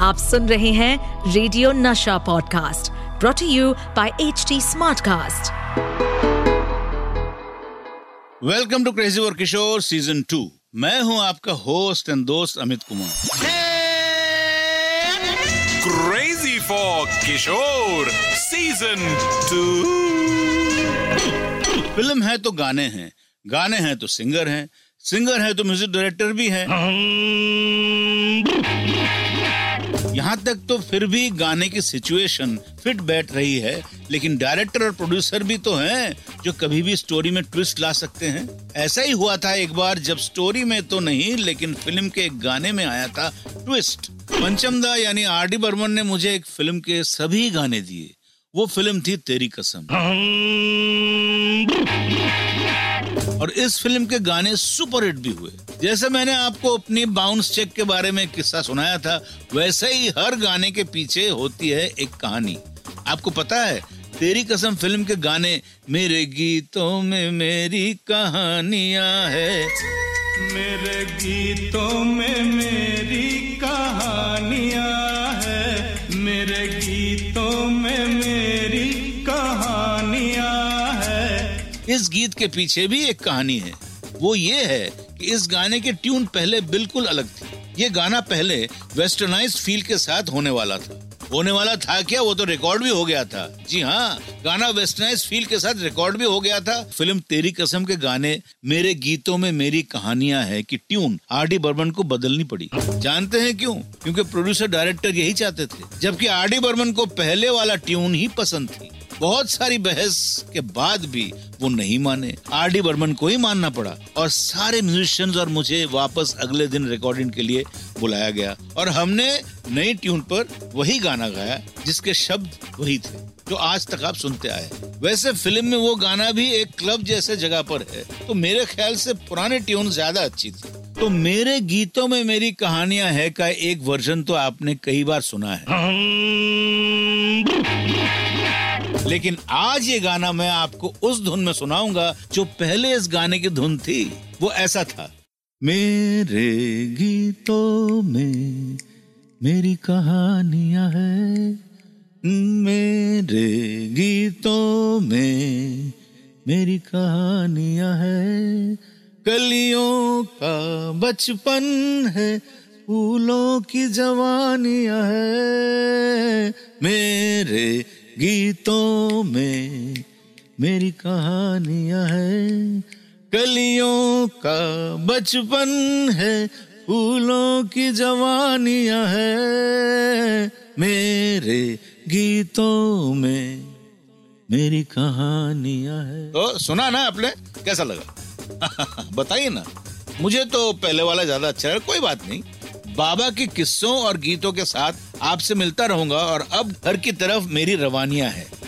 आप सुन रहे हैं radio Nasha podcast brought you by H T smartcast welcome to crazy और किशोर सीज़न टू मैं हूँ आपका होस्ट एंड दोस्त Amit Kumar. Crazy for Kishore Season 2 फ़िल्म है तो गाने हैं गाने हैं तो सिंगर हैं सिंगर है तो म्यूज़िक डायरेक्टर भी है। यहाँ तक तो फिर भी गाने की सिचुएशन फिट बैठ रही है, लेकिन डायरेक्टर और प्रोड्यूसर भी तो हैं जो कभी भी स्टोरी में ट्विस्ट ला सकते हैं। ऐसा ही हुआ था एक बार जब स्टोरी में तो नहीं, लेकिन फ़िल्म के एक गाने में आया था ट्विस्ट पंचमदा यानी आर डी बर्मन ने मुझे एक फ़िल्म के सभी गाने दिए। वो फ़िल्म थी तेरी कसम। और इस फ़िल्म के गाने सुपर हिट भी हुए। जैसे मैंने आपको अपनी बाउंस चेक के बारे में किस्सा सुनाया था, वैसे ही हर गाने के पीछे होती है एक कहानी। आपको पता है, तेरी कसम फ़िल्म के गाने, मेरे गीतों में मेरी कहानियाँ है। मेरे गीतों में मेरी कहानियाँ। इस गीत के पीछे भी एक कहानी है। वो ये है कि इस गाने की ट्यून पहले बिल्कुल अलग थी। ये गाना पहले वेस्टर्नाइज फील के साथ होने वाला था। होने वाला था क्या? वो तो रिकॉर्ड भी हो गया था। जी हाँ गाना वेस्टर्नाइज फील के साथ रिकॉर्ड भी हो गया था। फ़िल्म तेरी कसम के गाने मेरे गीतों में मेरी कहानियाँ है कि ट्यून आर डी बर्मन को बदलनी पड़ी। जानते हैं क्यों? क्योंकि प्रोड्यूसर डायरेक्टर यही चाहते थे, जबकि आर डी बर्मन को पहले वाला ट्यून ही पसंद थी। बहुत सारी बहस के बाद भी वो नहीं माने। आर डी बर्मन को ही मानना पड़ा और सारे म्यूजिशियंस और मुझे वापस अगले दिन रिकॉर्डिंग के लिए बुलाया गया। और हमने नई ट्यून पर वही गाना गाया, जिसके शब्द वही थे, जो आज तक आप सुनते आए वैसे फ़िल्म में वो गाना भी एक क्लब जैसे जगह पर है तो मेरे ख्याल से पुराने ट्यून ज़्यादा अच्छी थी। तो मेरे गीतों में मेरी कहानियाँ है का एक वर्जन तो आपने कई बार सुना है। लेकिन आज ये गाना मैं आपको उस धुन में सुनाऊँगा जो पहले इस गाने की धुन थी। वो ऐसा था। मेरे गीतों में मेरी कहानियाँ है। मेरे गीतों में मेरी कहानियाँ है। कलियों का बचपन है, फूलों की जवानियाँ है। मेरे गीतों मेरी कहानियाँ है। कलियों का बचपन है, फूलों की जवानियाँ है। मेरे गीतों में मेरी कहानियाँ है। तो सुना ना आपने, कैसा लगा? बताइए ना। मुझे तो पहले वाला ज़्यादा अच्छा है कोई बात नहीं। बाबा के किस्सों और गीतों के साथ आपसे मिलता रहूँगा और अब घर की तरफ़ मेरी रवानियाँ है।